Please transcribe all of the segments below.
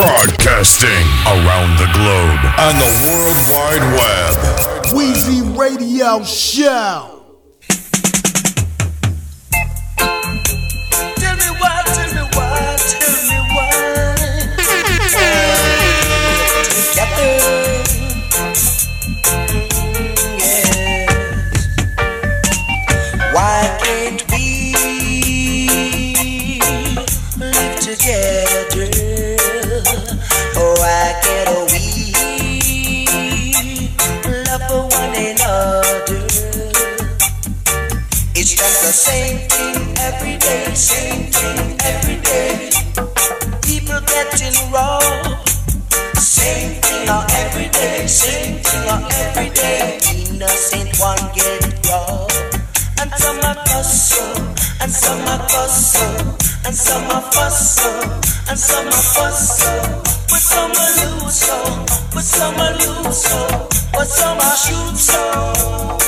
Broadcasting around the globe and the World Wide Web. Wheezy Radio Show. It's the same thing every day, same thing every day. People getting wrong. Same thing every day, same thing every day. Innocent one get robbed. And some are cuss and some are cuss and some are fuss and some are fuss. But some are lose but some are lose but some are shoot so.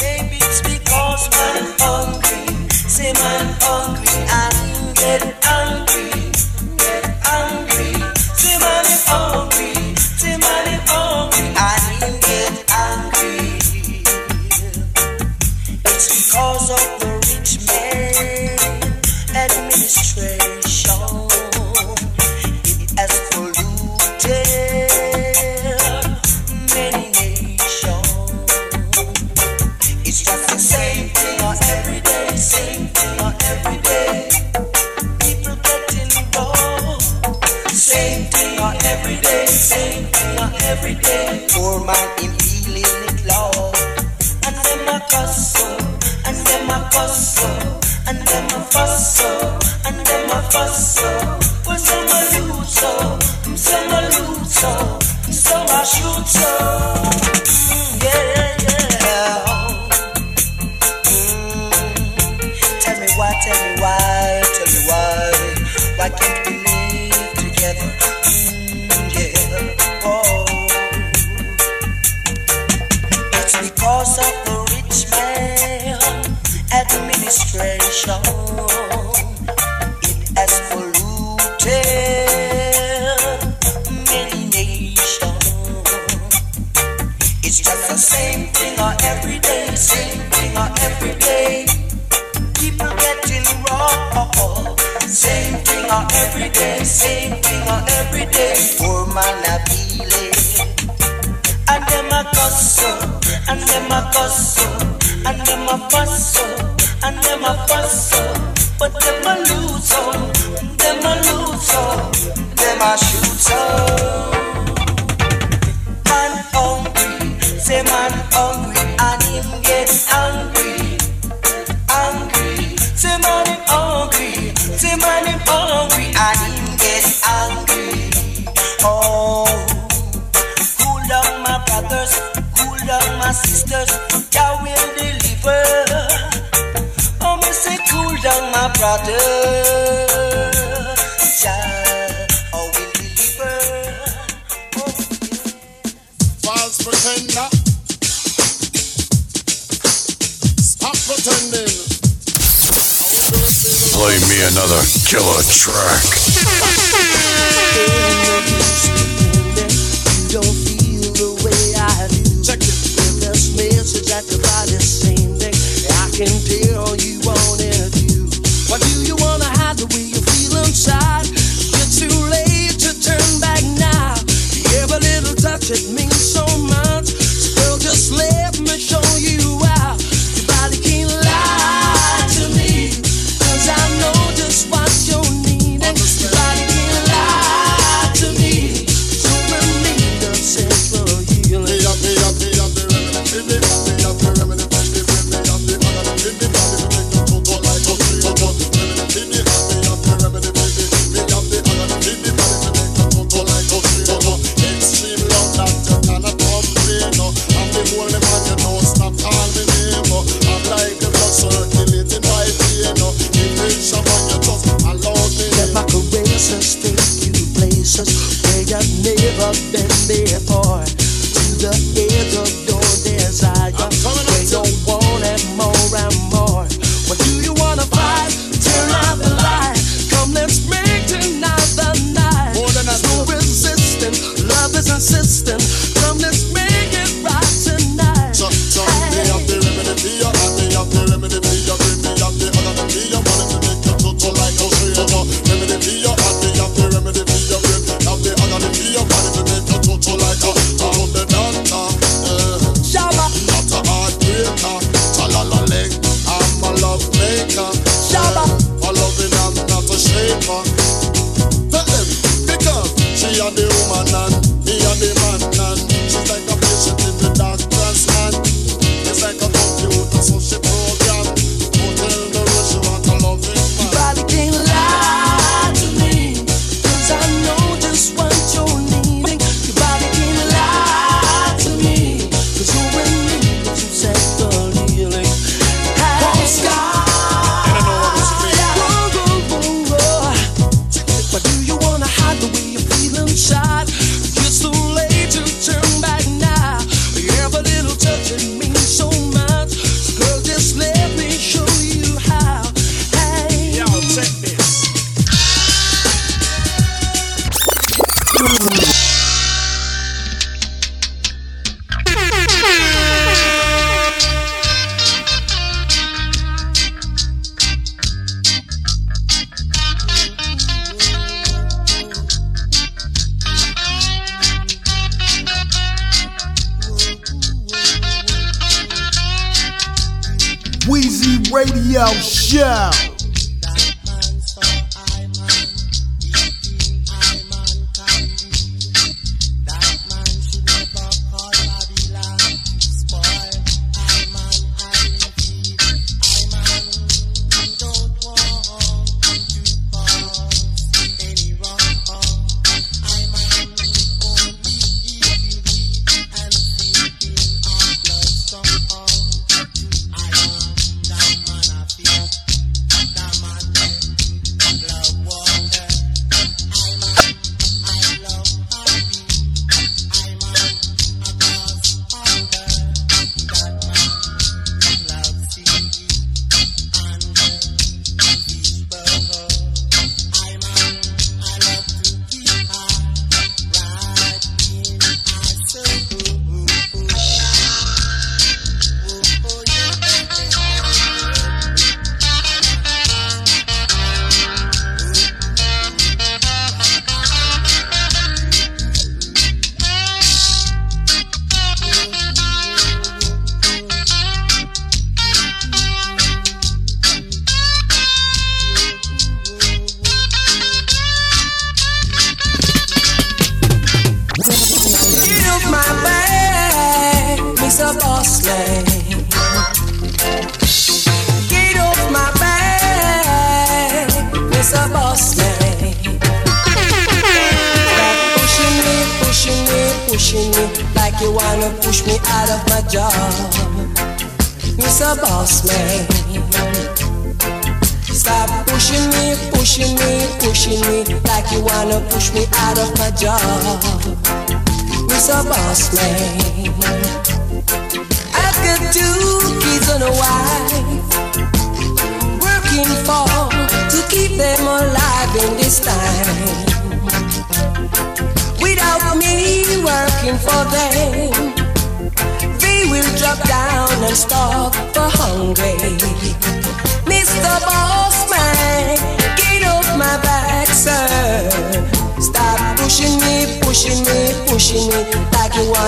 Maybe it's because man hungry, say man hungry and get angry, Same thing on every day, same thing on every day. Poor man in feeling it love. And them a cuss so, and them a cuss so, and them a fuss so, and them a fuss so. Well, some a lose so, some a lose so, some a shoot so. Fuss so, them a fuss so. Pretender. Stop pretending. Play me another killer track. Don't feel the way I do. Check it. With this message that your body's sending, I can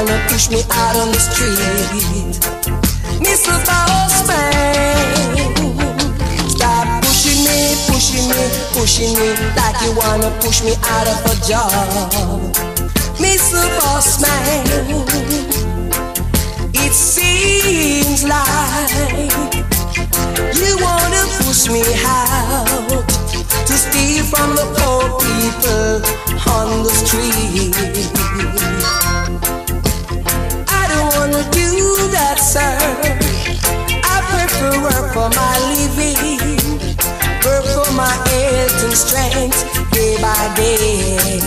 wanna push me out on the street. Mr. Boss Man, stop pushing me, pushing me, pushing me like you wanna push me out of a job. Mr. Boss Man, it seems like you wanna push me out to steal from the poor people on the street. Do that, sir. I prefer work for my living, work for my health and strength day by day.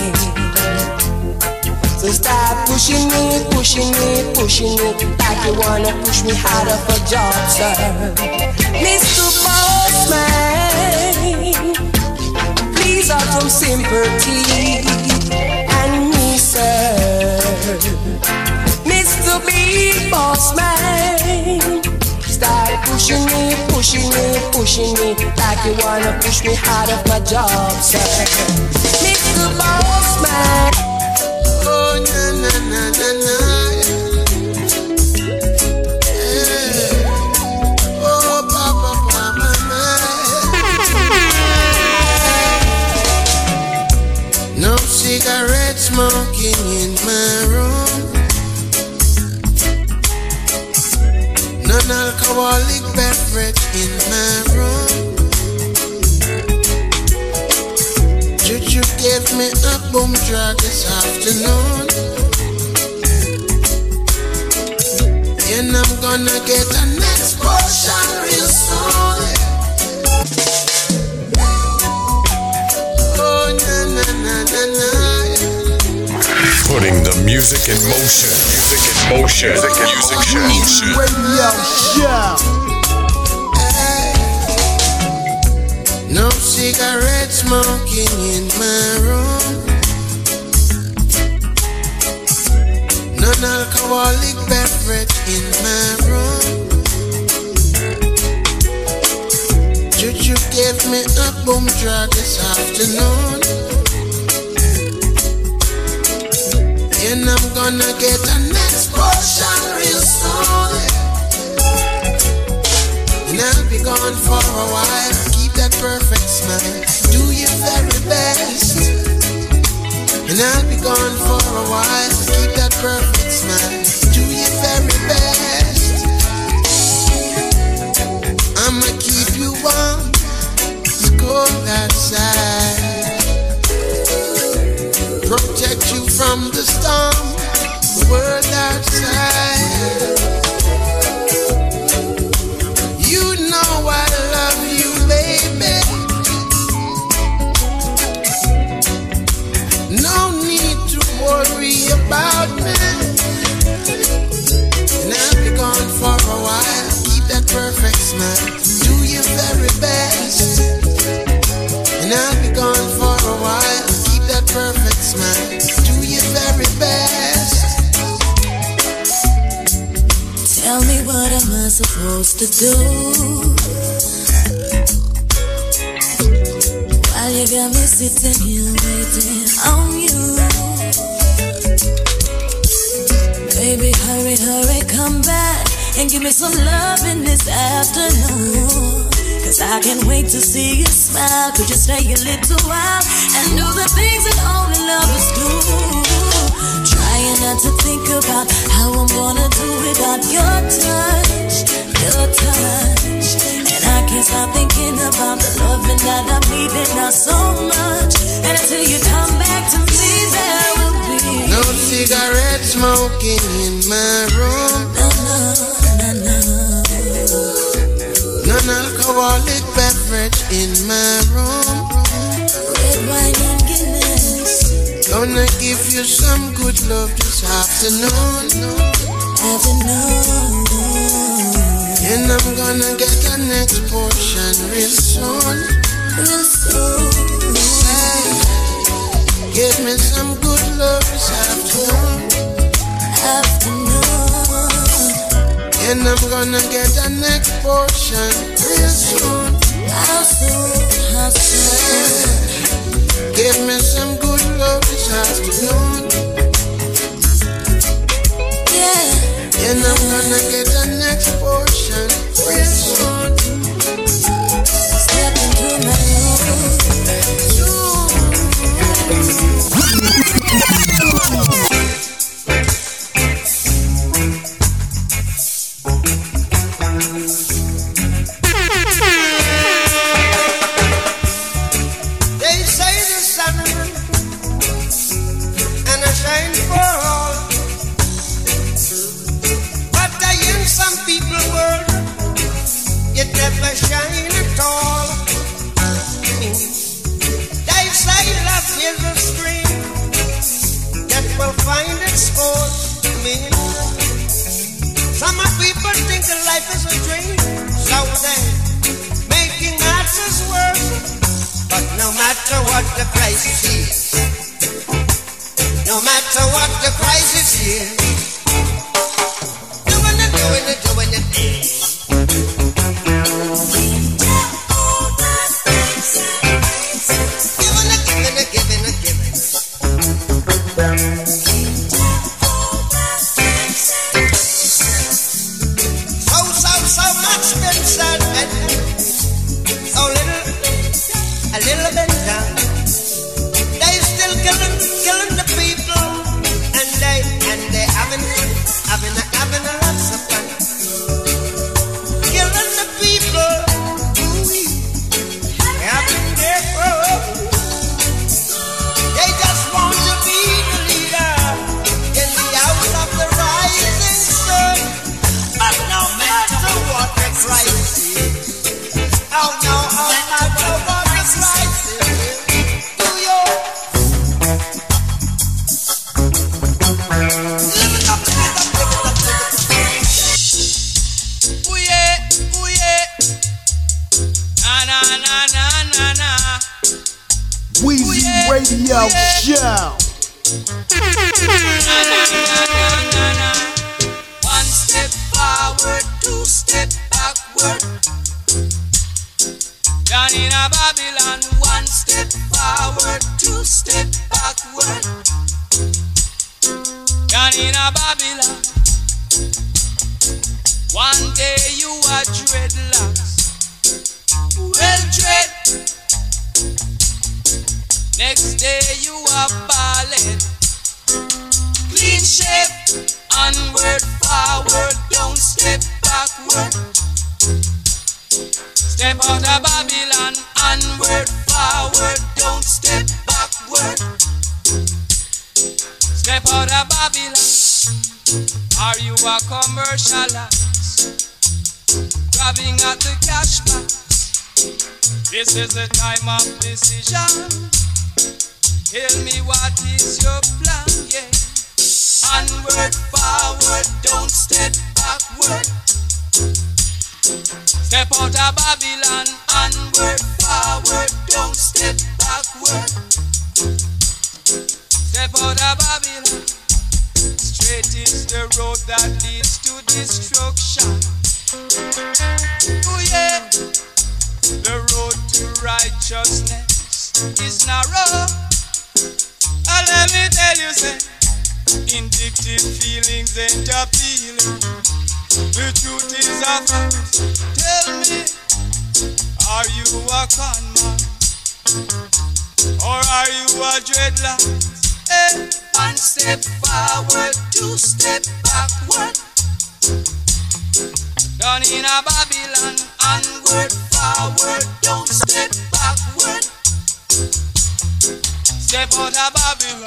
So stop pushing me, pushing me, pushing me like you wanna push me of a job, sir. Mr. Bossman, please have some sympathy Big Boss Man, stop pushing me, pushing me, pushing me like you wanna push me out of my job, sir. Mr. Boss Man. Oh, na na na na na. Non-alcoholic beverage in my room. Juju gave me a boom drug this afternoon. And I'm gonna get a next portion real soon. Putting the music in motion. Music in motion. Music in music motion. Radio Show. No cigarette smoking in my room. Non-alcoholic beverage in my room. Juju gave me a boom drug this afternoon. And I'm gonna get a next portion real soon. And I'll be gone for a while. Keep that perfect smile. Do your very best. And I'll be gone for a while. Keep that perfect smile. Do your very best. I'ma keep you warm. It's cold outside. From the storm. The world outside. You know I love you, baby. No need to worry about me. And I'll be gone for a while. Keep that perfect smile. Supposed to do? While you got me sitting here waiting on you. Baby, hurry, hurry, come back and give me some love in this afternoon. Cause I can't wait to see you smile. Could you stay a little while and do the things that only lovers do? Trying not to think about how I'm gonna do without your touch, your touch. And I can't stop thinking about the loving that I'm needing now so much. And until you come back to me, there will be No cigarette smoking in my room. no, no, no, no. Non-alcoholic beverage in my room. Gonna give you some good love this afternoon. afternoon. And I'm gonna get the next portion real soon. Real soon. Give me some good love this afternoon. Afternoon. And I'm gonna get the next portion real soon. How soon? How soon? Give me some good love this afternoon. Yeah. And I'm gonna get the next portion real soon. Weezy Radio Show. One step forward, two step backward. Down in a Babylon, one step forward, two step backward. Down in a Babylon, one day you are dreadlocks. Well, dread. Next day you are ballad. Clean shape, onward, forward, don't step backward. Step out of Babylon, onward, forward, don't step backward. Step out of Babylon. Are you a commercialist? Grabbing at the cash box. This is the time of decision. Tell me what is your plan, yeah. Onward, forward, don't step backward. Step out of Babylon, onward, forward, don't step backward. Step out of Babylon. Straight is the road that leads to destruction. Oh yeah, the road to righteousness is narrow. And let me tell you, say, indicted feelings ain't appealing. The truth is a fact. Tell me, are you a con man? Or are you a dreadlock? Hey, one step forward, two step backward. Down in a Babylon, onward, forward, don't step backward. Step out of Babylon.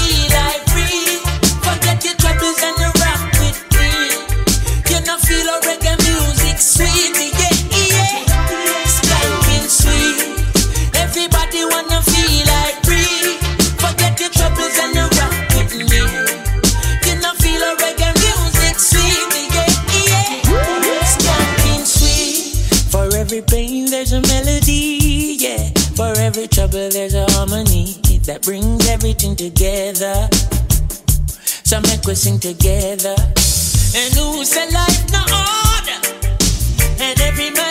So make we sing together. And who said life no order? Every man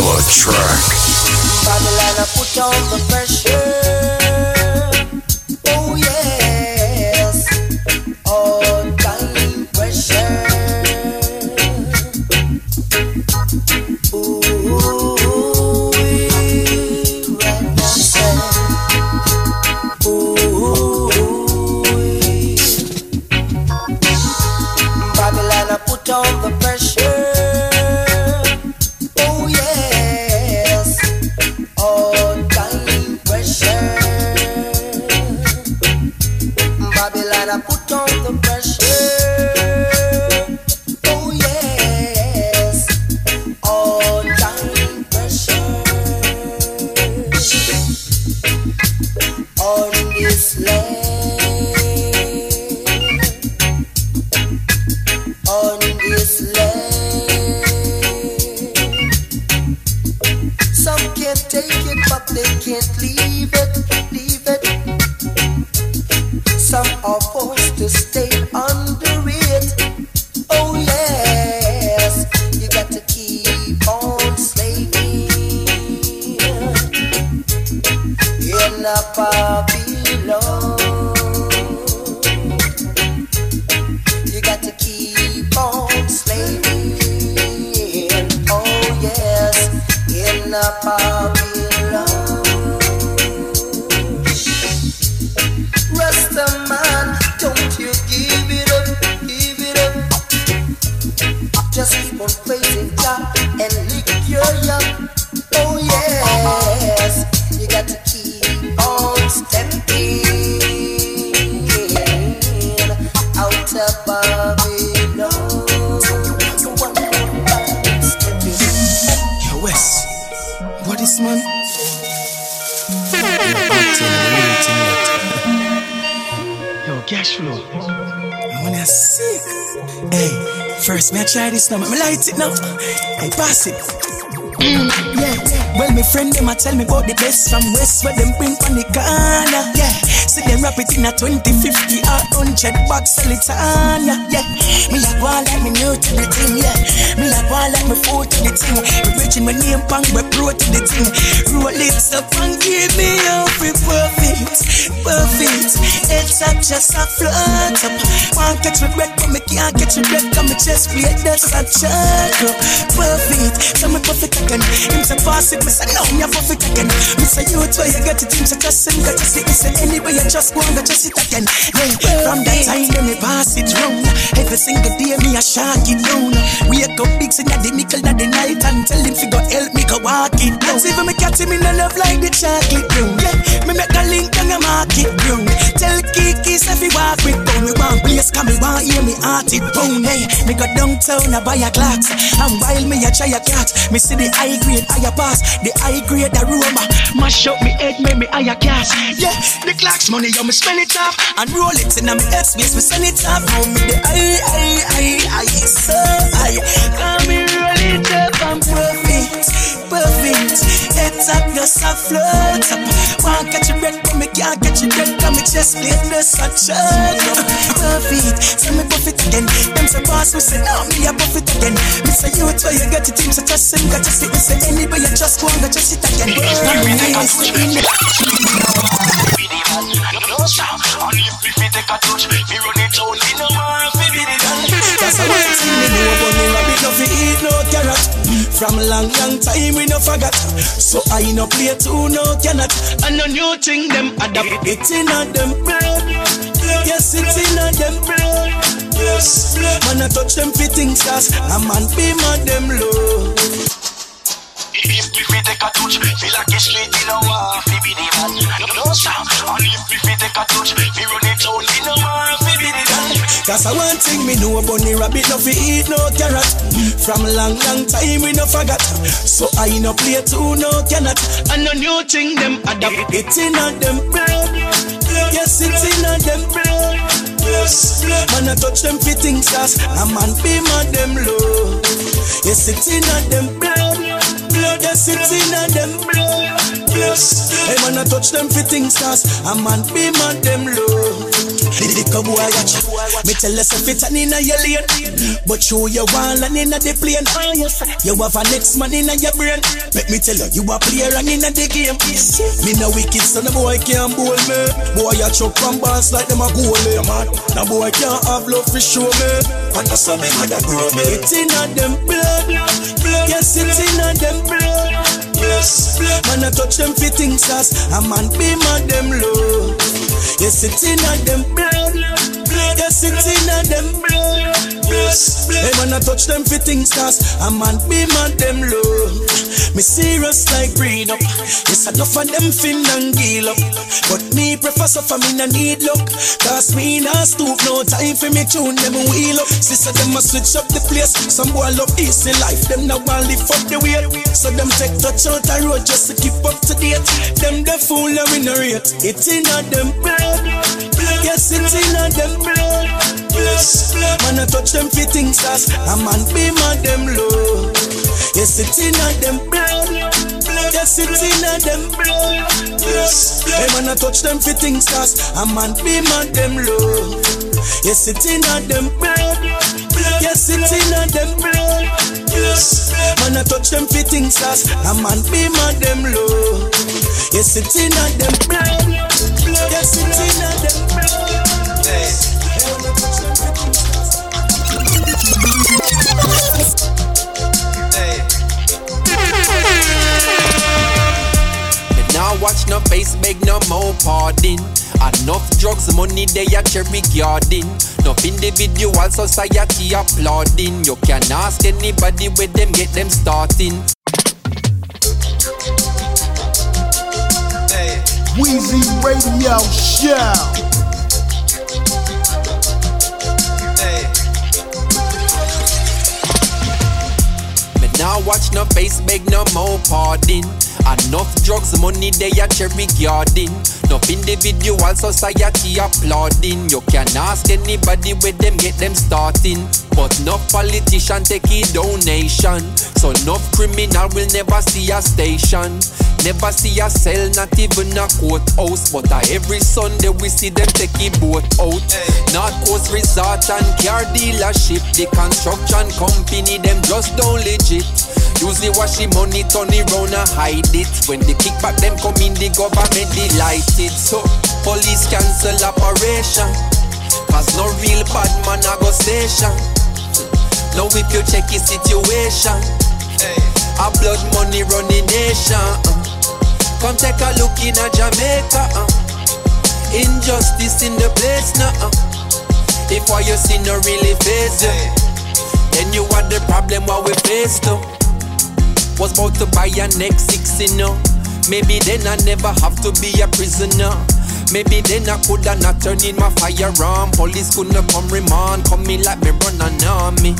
track. Babylon, I put on the pressure. on this land. This now, me light it now. Hey, pass it. Mm, yeah. Well, my friend them a tell me about the best from West where them bring from the corner. Yeah, see them rap it in a 20, 50 or 100 bucks sell it on. Yeah, me like one like me new to the thing. Yeah, me like one like me foot to the thing. Me reaching my name pang we pro to the thing. Roll it up and give me for perfect, perfect. It's up just a float up. Can't catch me breath, but me can't catch me breath. Come me chest plate, that's a chuck up. Perfect, so me perfect again. Him say pass it, me say no, me a perfect again. Me say you try, you get it, him say just sing, got to see. Me say anyway, you just go and just it again. Yeah, from that time, then me pass it round. Every single day, me a shark it down. Wake up big, sing at the nickel at the night and tell him fi go help me go walk it down. See even me cat him in a love like the chocolate brown. Yeah, me make a link and a mark it brown. Tell Kiki say fi walk with bone. Me want place, come me want hear me heart it pound. Hey, me go downtown a buy a clocks. And while me a try a cat, me see the high grade higher pass, the high grade aroma. Mash up me head, make me higher cash. Yeah, the clocks money, yo me spend it off and roll it in a me head space, me send it off. Now me the high, high, high, high, so high. Come me roll it up and perfect, perfect. Heads up, just a float up. Want catch a breath, but me can't catch a breath. Come me chest plate, just a chug up. Perfect, so me buff it again. Them say boss, me say no, me a buff it again. Me say you try, you get it, team, so just sing, got to see. Me say anybody, you just go and go just sit again. No sound, only if we fit take a touch. Me run it down, me no want fi be the done. That's a me know rabbit no fi eat no carrot. From long long time we no forgot. So I no play too no cannot. And no new thing them adapt It in a them blood Yes it in a them blood Yes. Man I touch them fi things A man be man them low If we fit take a touch, feel like it's straight in a war. Fi be the man. No sound, only if we fit take a touch, me run it down, me no want fi be the done. Cause a one thing me know about the rabbit no fi eat no carrot. From long long time we no forgot. So I no play too no cannot. And no new thing them adapt It in a them blood Yes it in a them blood Yes Man I touch them fi things cause A man be man them low. Yes it in a them blood Yes it in a them Yes Hey man I touch them fi things cause A man be man them low. Little boy a chat Me tell us if it's an inna your lane. But you one and inna the plane. Ah, yes. You have a next man inna your brain. Let me tell you You a player and inna the game. Me no wicked so no boy can't bowl me. Boy a chuck from bars like them a goalie man No boy can't have love for show me. And that's how me mother grow me. It's inna them blood. Yes it's inna them blood Yes, man, I touch them fi things cause a man be man them low. Yes, it's in a them blood. Yes, it's in a them blood. Yes, hey man, I touch them fi things cause a man be man them low. Me serious like breed up. Yes, enough of them fin and gill up. But me prefer suffer me no need luck. Cause me nah stoop no time for me tune them wheel up. Sister them a switch up the place. Some boy love easy life. Them now want live up the weight. So them take touch out the road just to keep up to date. Them the fool and we no rate. It's in a them blood. Yes, it's in a them blood. Yes, man I touch them fi things cause a man be man them low. Yes, it's in a them blood. Yes, it's in a them blood. Yes, man, I touch them for things cause a man be man them love. Yes, it's in a them blood. Yes, it's in a them blood. Man, I touch them for things cause a man be man them love. Yes, it's in a them blood. Yes, it's in a them blood. Hey. Watch no face, beg no more pardon. Enough drugs, money they a cherry garden. Enough individual society applauding. You can ask anybody where them get them starting. Hey. Weezy Radio Show. Now watch no face, beg no more pardon. Enough drugs, money they a cherry garden. Enough individual society applauding. You can ask anybody where them get them starting. But no politician take a donation. So no criminal will never see a station. Never see a cell, not even a courthouse. But uh, every Sunday we see them take a boat out. North Coast Resort and car dealership. The construction company, them just don't legit. Usually wash the money, turn it round and hide it. When the kickback them come in, the government delighted. So police cancel operation. Cause no real bad man a go station. Now if you check the situation, a blood money running nation. uh. Come take a look in a Jamaica. uh. Injustice in the place now. uh. If what you see no really face you, then you are the problem what we face now. Was about to buy a next six, you know. Maybe then I never have to be a prisoner. Maybe then I coulda not turn in my firearm. Police couldn't come remand, come me like me run an army.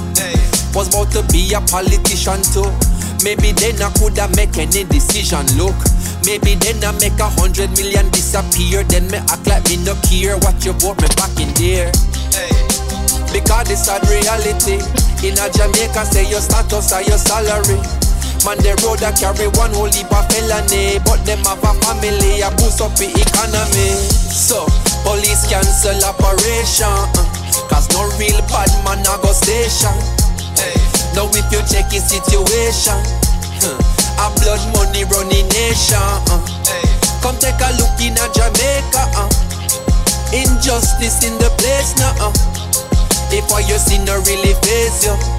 Was about to be a politician too. Maybe then I coulda make any decision. Look, maybe then I make a hundred million disappear. Then me act like me no care what you vote me back in there. Because this sad reality. In a Jamaica, say your status or your salary. Man, the road that carry one whole heap of felony. But them have a family, a boost up the economy. So, police cancel operation uh, Cause no real bad man a go station. Now if you check the situation huh, A blood money running nation uh, Come take a look in a Jamaica uh, Injustice in the place now uh, If what you see no really face you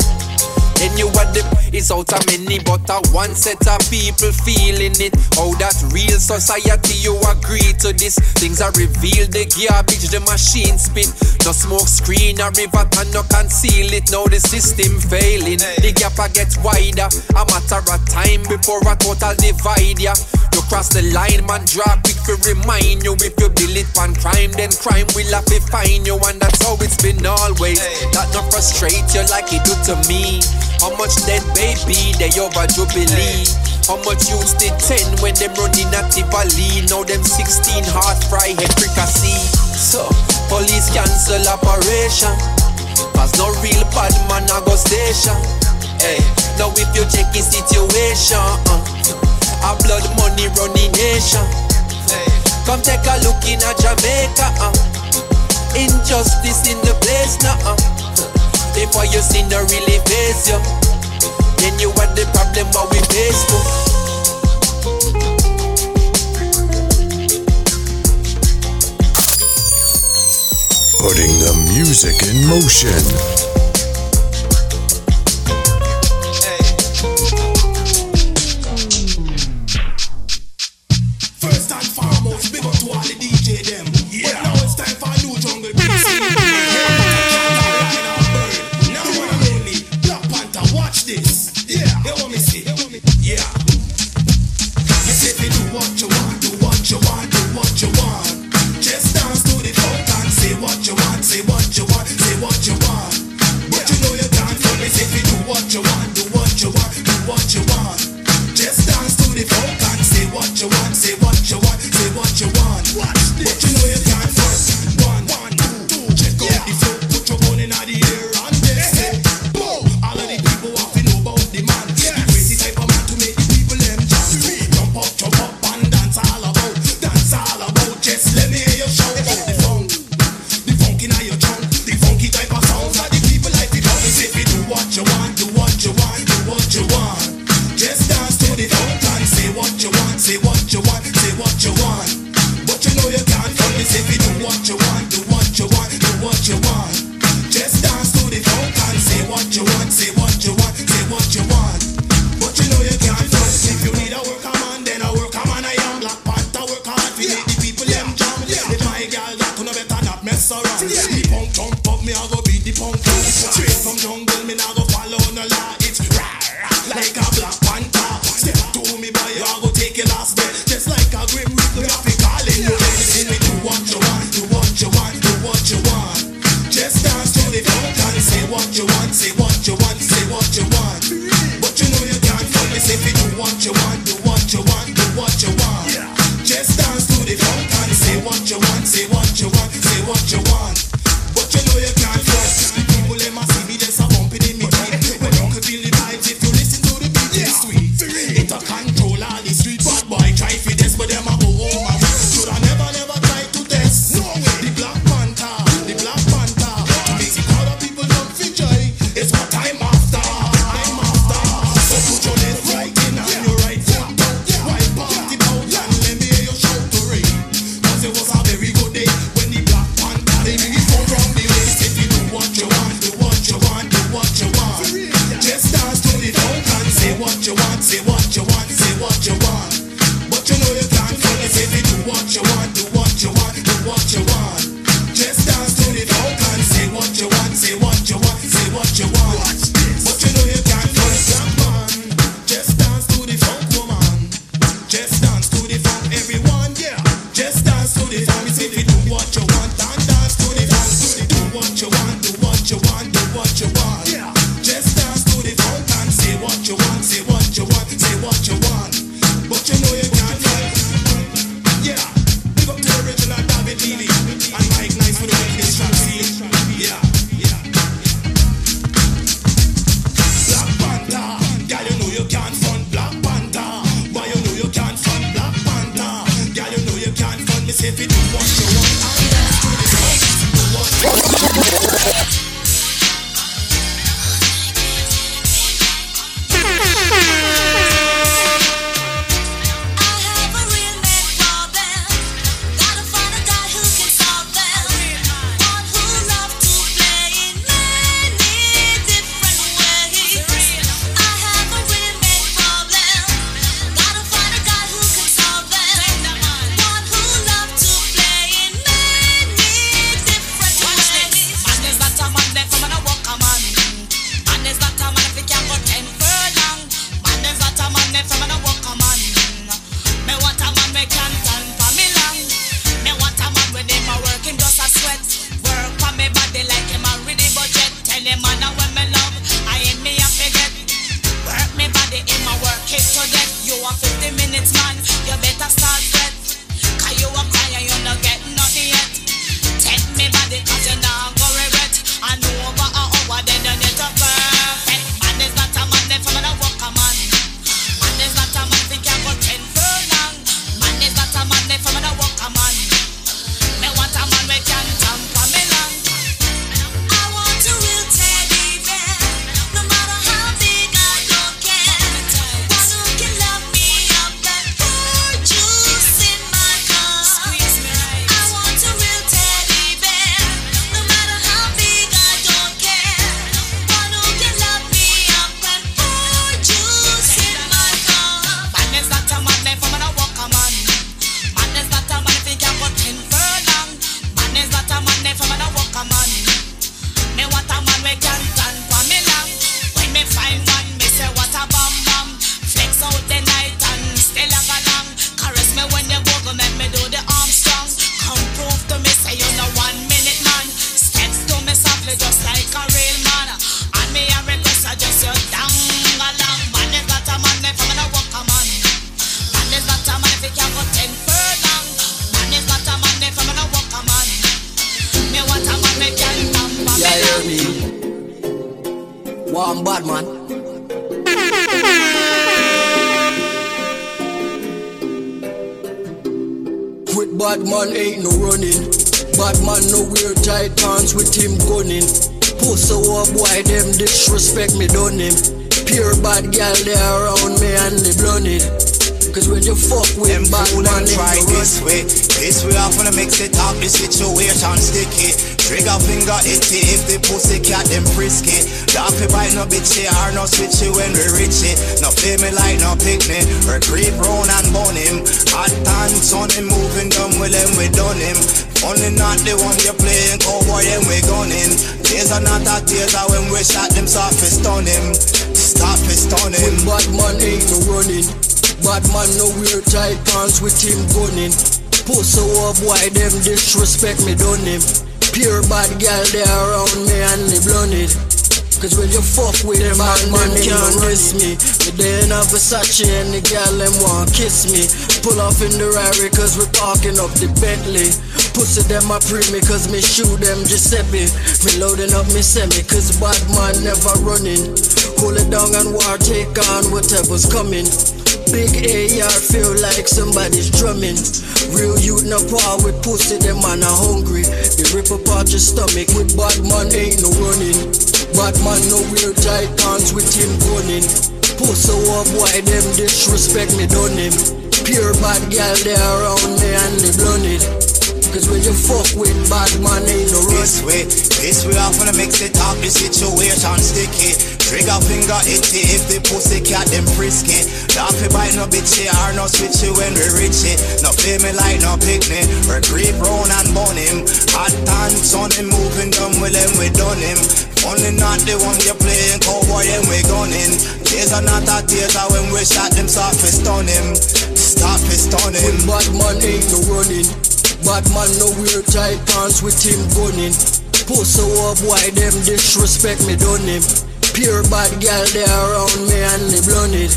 then you are the it's out of many, but a one set of people feeling it. Oh, that real society, you agree to this. Things are revealed, the garbage, the machine spit. No smoke screen, a river and no conceal it. Now the system failing, the gap a get wider. A matter of time before a total divide ya. You cross the line, man, draw quick to remind you. If you build it on crime, then crime will have to find you, and that's how it's been always. That not frustrate you like it do to me. How much dead baby they over jubilee? How much used it 10 when them running at Tivoli? Now them 16 hard fry head fricassee. So, police cancel operation. Cause no real bad man a go station. Hey, now if you check the situation, uh, a blood money running nation. Hey, come take a look in a Jamaica. Uh, injustice in the place now. Uh, what you see no really face you, then you are the problem what we face for. Putting the music in motion. girl that could no better not mess around. Me punk jump up, me I go beat the punk. Three disrespect me done him. Pure bad gal they around me and they blunted. Cause when you fuck with them bad man can't diss me. Me there in a Versace and the gal them want kiss me. Pull off in the Rari cause we're parking up the Bentley. Pussy them a pre me cause me shoot them Giuseppe. Me loading up me semi cause bad man never running. Hold it down and war take on whatever's coming. Big AR feel like somebody's drumming. Real youth no power with pussy, them man are hungry. They rip apart your stomach with bad man ain't no running. Bad man no weird tight pants with him gunning. Pussy war boy them disrespect me done him. Pure bad gal they around me and they done it. Cause when you fuck with bad man ain't no run. This way, this way off when I mix it up, the situation sticky. Trigger finger itchy if the pussy cat them frisky. Don't be bite no bitchy or no switchy when we reach it. No play me like no picnic. We creep round and bun him. Hot dance on him, moving dumb with him, we done him. Only not the one you're playing cowboy and we gunning. Days are not a theater when we shot them soft we stun him. Stop we stun him. Man ain't no running. Bad man no wear tight pants with him gunning. Pussy war boy them disrespect me done him. Pure bad gal they around me and they blunt it.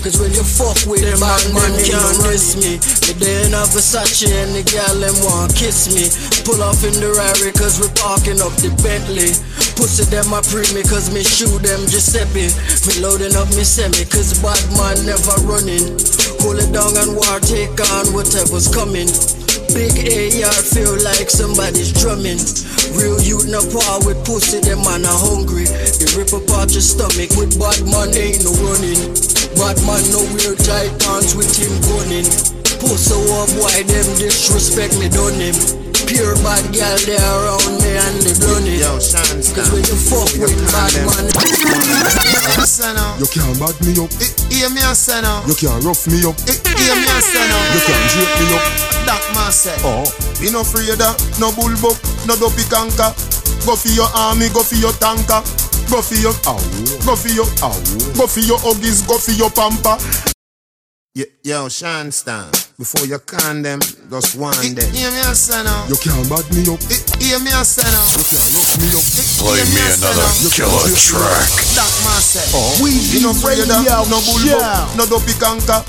Cause when you fuck with them bad man can't diss me. Me there in a Versace and the gal them want kiss me. Pull off in the Rari cause we parking up the Bentley. Pussy them a pre me cause me shoot them Giuseppe. Me loading up me semi cause bad man never running. Hold it down and war take on whatever's coming. Big AR feel like somebody's drumming. Real youth no power with pussy, them man are hungry. They rip apart your stomach with bad man ain't no running. Bad man no wear tight pants with him gunning. Pussy war boy them disrespect me done him. Pure bad gal they around me and they done it. Yo, Sean, Cause when you fuck with bad man. You can't bag me up. Hear me a say now. You can't rough me up. Hear me a say now. You can't drape me up. That man say. Oh. Me no afraid of no bullbuck, no dopey canker. Go for your army, go for your tanker. Go for your ow, go for your ow, go for your huggies, go for your pamper. Yo, yo, Sean Stan. Before you can them, just one them. Hear me a say now. You can't bag me up. Hear me a say now. You can't rough me up. Play me another killer track. That man say. Oh. Me no afraid of Radio no Show. bullbuck, no dopey canker.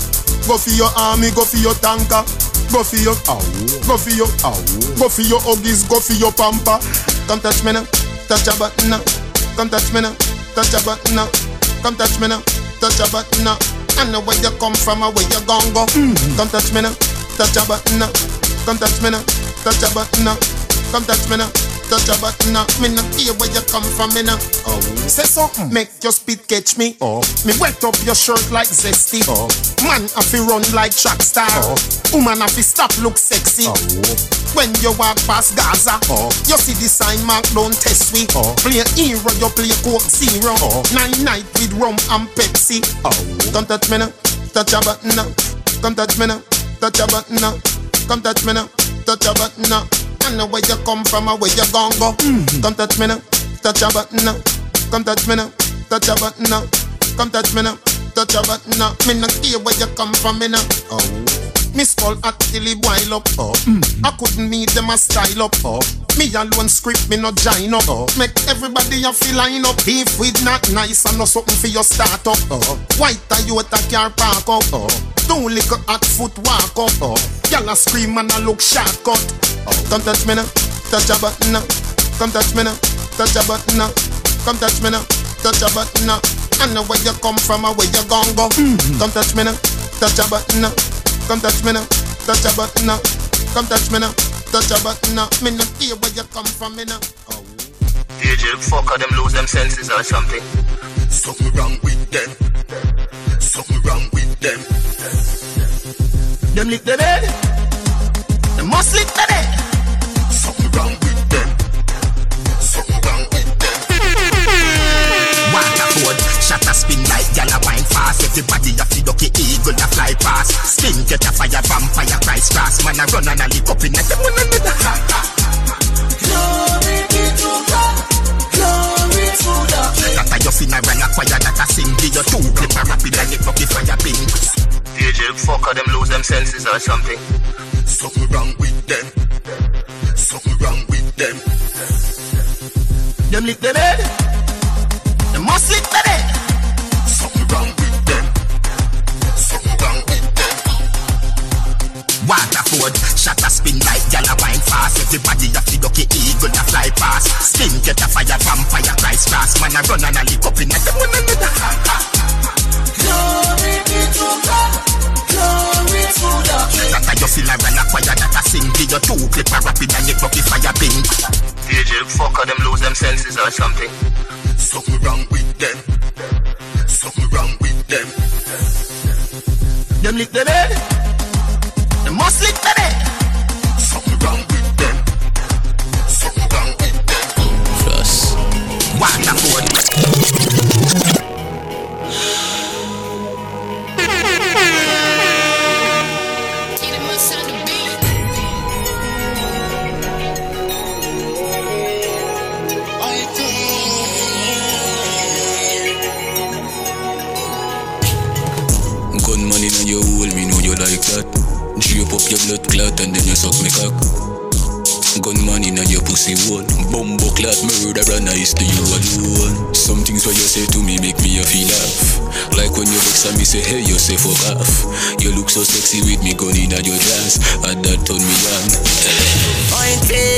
Go for your army, go for your tanker. Go for your ow, go for your ow, go for your huggies, go for your pamper. Come touch me now, touch a button now. Come touch me now, touch a button now. Come touch me now, touch a button now. I know where you come from or where you gon' go. Mm-hmm. Come touch me now, touch a button now. Come touch me now, touch a button now. Come touch me now, touch a button now. Me not hear where you come from, me now. Oh. Say something, make your spit catch me. Oh. Me wet up your shirt like zesty. Oh. Man, I fi run like track star. Oh. Woman, I fi stop look sexy. Oh. When you walk past Gaza, oh. you see the sign mark, don't test me. Oh. Play hero, you play Coke Zero. Oh. Nine night with rum and Pepsi. Oh. Come touch me now, touch a button now. Come touch me now, touch a button now. Come touch me now, touch a button now. I know where you come from or where you gon' go. Mm-hmm. Come touch me now, touch a button now. Come touch me now, touch a button now. Come touch me now, touch a button now. Me not care where you come from, me now. Oh. Me skull it boil up. Oh. I couldn't meet them a style up. Oh. Me alone script, me no join up. Oh. Make everybody a feel line up. If we not nice, I know something for your start up. Oh. White Toyota car park up. Oh. Don't lick a hot foot walk up. Oh. Y'all a scream and I look shortcut. Oh. Come touch me now, touch a button now. Come touch me now, touch a button now. Come touch me now, touch a button now. I know where you come from or where you gon' go. Mm-hmm. Come touch me now, touch a button now. Come touch me now, touch a button now. Come touch me now, touch a button now. Me not hear where you come from, me now. Oh. DJ fucker them lose them senses or something. Something wrong with them. Something wrong with them. Them lick the bed. Must the bed. Something wrong with them. Something wrong with them. Water board, shot a spin like gal a wine fast. Everybody a feed okay eagle a fly past. Skin get a fire, vampire price cross. Man a run and a lick up in a them one another. Glory be to God. Glory to the your funeral a choir that a sing. Give you two clip rapid and lick up the fire pin. DJ fucker them lose them senses or something. Something wrong with them. Something wrong with them. Them lick the bed. Them must lick the bed. Shot a spin like gal a wine fast. Everybody a feed okay eagle a fly past. Skin get a fire, vampire Christ fast. Man a run and a lick up in a them one another. Glory be to God. Glory to the King. That a you feel a run a choir that a sing. Give you two clip a rapid and it bucky fire ping. DJ fuck or them lose them senses or something. Something wrong with them. Something wrong with them. Them lick. Them must lick the your blood clot and then you suck me cock. Gunman in your pussy hole. Bumbo clot murderer nice to you alone. Some things what you say to me make me a feel laugh. Like when you vex and me say hey you say fuck off. You look so sexy with me gun in your dance. And that turn me on. Pointed.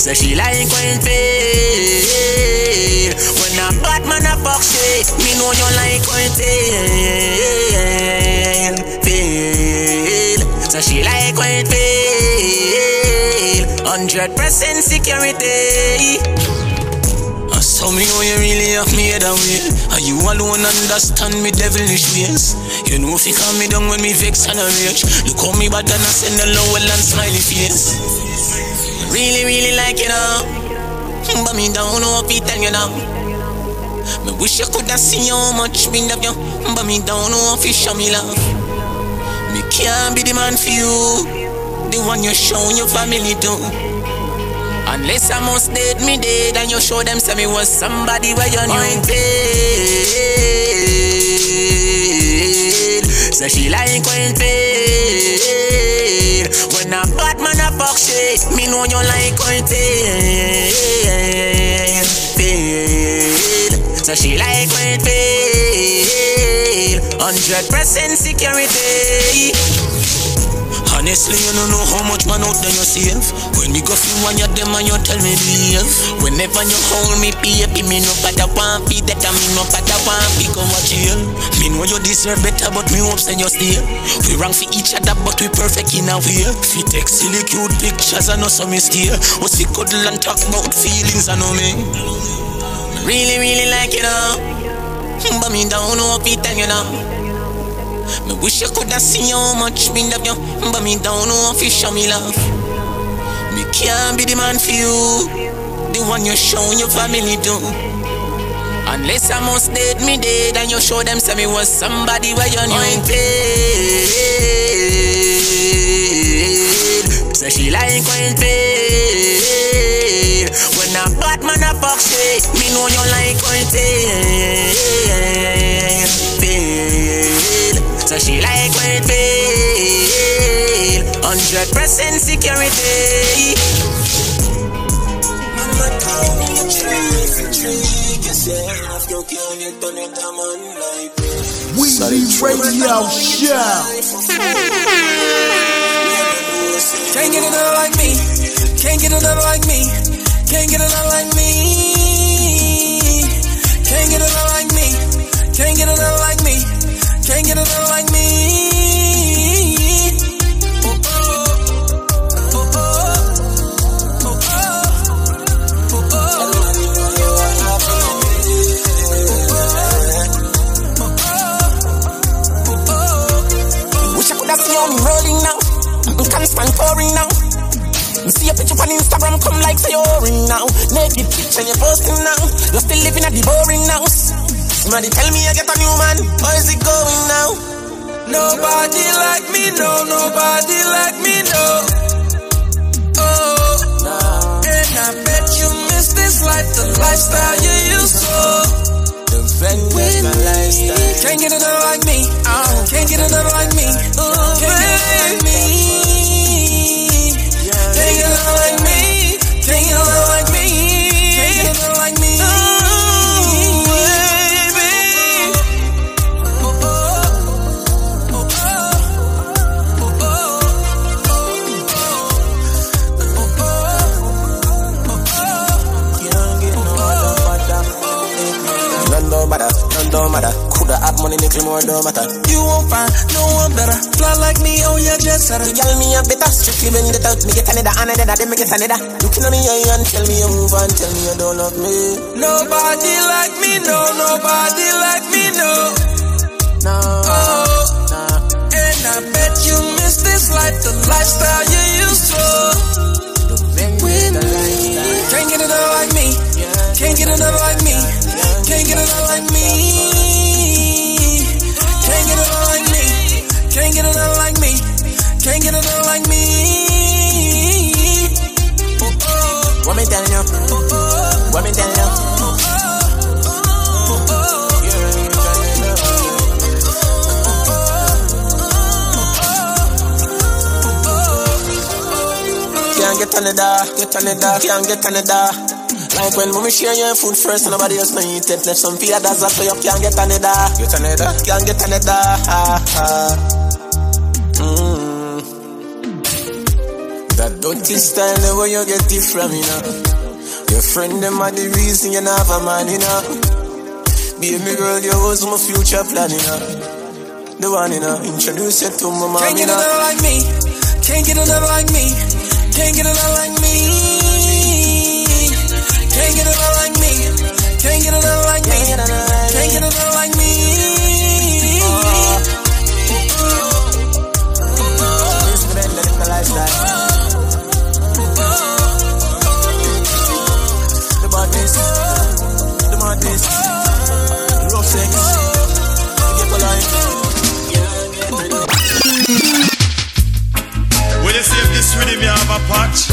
So she like when. When a bad man a fuck shit, me know you like fail. Fail. So she like when fail. Hundred percent security. Uh, I me how you really have me head away And uh, you alone understand me devilish ways You know if you calm me down when me vex and I rage Look how me bad and I send a low and smiley face Really, really like you know But me don't know oh, if it tell you now Me wish I could have seen how much. Me love you But me don't know if you show me love. Me can't be the man for you. The one you show your family to. Unless I must date me dead and you show them say me was somebody where you knew So she like fail When a bad man a fuck shit Me know you like Fail So she like when fail Hundred percent security Honestly, you don't know how much man out there you save. When me go feel one of them and you tell me behave. Whenever you hold me, baby, me no bother want be that and me no bother want be go watch you. Me know you deserve better, but me hopes and you stay. We wrong for each other, but we perfect in our way. Fi take silly cute pictures and know some stay. What's we cuddle and talk about feelings, I know me. Really, really like you know. But me don't know if it tell you now. Me wish I could have seen how much me love you, but me don't know if you show me love. Me can't be the man for you, the one you show your family to. Unless I must date me dead and you show them say me was somebody where you knew. So she like when fail. When a bad man a fuck shit, me know you like when fail. Fail. So she like when fail. Hundred percent security. Mama told me a tree for tree. Guess you have to kill you, turn it down on life. Weezy Radio Show. Can't get another like me. Can't get another like me. Can't get another like me. Come like say you're now. Naked and you're posting now. You're still living at the boring house. Somebody tell me I get a new man. How is it going now? Nobody like me, no, nobody like me, no. Oh, and I bet you miss this life, the lifestyle you used to. The vengeance, my lifestyle. Can't get another like me. Oh, can't get another like me. Ooh, can't get another like me. Can't get another like me. Can't get another like me. Can't Nothing more don't matter. You won't find no one better. Fly like me, oh yeah, jet setter. Girl, me a better. Strictly bend it out. Me get another, another, then me get another. Looking on me eye and tell me you move on. Tell me you don't love me. Nobody like me, no. Nobody like me, no. No. Oh. And I bet you miss this life, the lifestyle you used to. When can't get another like me, can't get another like me, can't get another like me, can't like me. Oh, oh. What me telling you? What me telling you? Can't get another, get another, can't get another. Like when mommy share your food first, nobody else know eat it. Left some fear that's so you can't get another, get another, can't get another. Ha, ah, ah. ha. That dirty style, the way you get it from, you know. Your friend them are the reason you not have a man, you know. Baby girl, you was my future plan, you know. The one, you know, introduce you to my mom, Can't get another like me. Can't get another like me. Can't get another like me. Can't get another like me. Can't get another like me. Can't get another like me. If this you have a patch,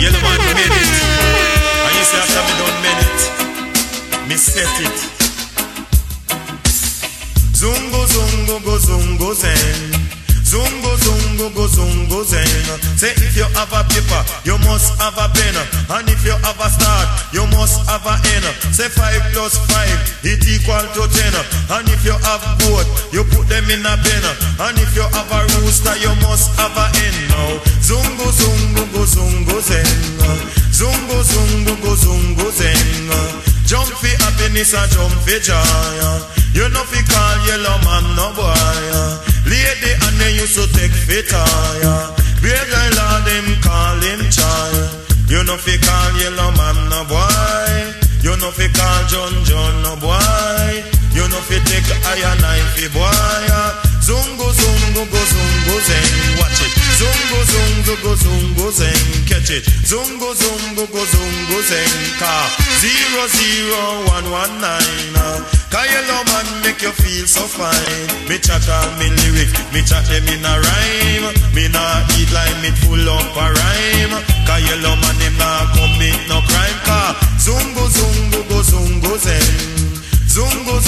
yellow man made it. And you see after me done made it, me set it. Zungo zungo go zungo zen. Zungo zungo go zungo zen. Say if you have a paper, you must have a pen. And if you have a start, you must have a end. Say five plus five, it equal to ten. And if you have both, you put them in a pen. And if you have a rooster, you must have a hen now. Zungo zungo go zungo zen. Zungo zungo go zungo zen. Jump for happiness and jump for joy. You know fi call yellow man no boy. Lady and they used to take fit ah, higher. Beer girl and them call him child. You know fi call yellow man no boy. You know fi call John John no boy. You know fi take iron knife fi boy. Zungo zungo go zungo zeng. Watch it. Zungo zungo go zungo zeng. Catch it. Zungo zungo go zungo zeng. Car zero zero one one nine. Ah. Cause yellow man make you feel so fine. Me chat all me lyric, me chat them in a rhyme. Me nah eat like me full up a rhyme. Cause man him nah commit no crime. Cause zungo zungo go zungo zeng. Zungo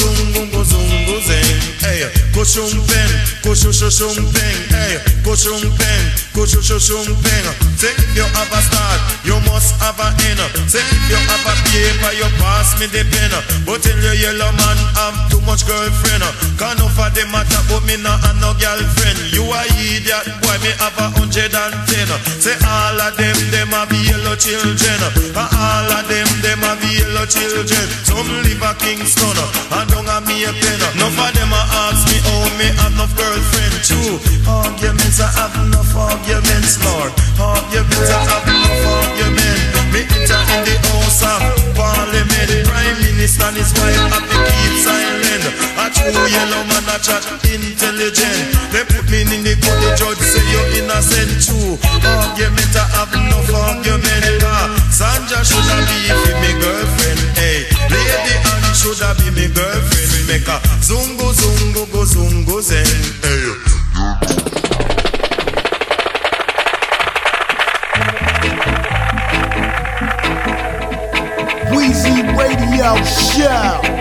go zungo zeng. Hey, go shum pen, go shum peng. Hey, go shum pen, go shum peng. Say if you have a start, you must have a end. Say if you have a paper, you pass me the pen. But tell your yellow man I'm too much girlfriend. Can't no for them matter, but me not have no girlfriend. You a idiot, boy, me have a hundred and ten. Say all of them, them have yellow children. All of them, them have yellow children. Some live a Kingston, and don't have me a pen. None of them a ask me, oh, me have enough girlfriend. True, arguments, I have enough arguments, Lord. Arguments, I have enough arguments. Me enter in the house of parliament. Prime minister and his wife have to keep silent. A true yellow man, a chat intelligent. They put me in the court, the judge say you're innocent. True, argument, I have enough argument. Ah, Sanja should have be me girlfriend. Hey, lady shoulda be me girlfriend. Make a zungo zungo go zungo zen. Hey. Weezy Radio Show.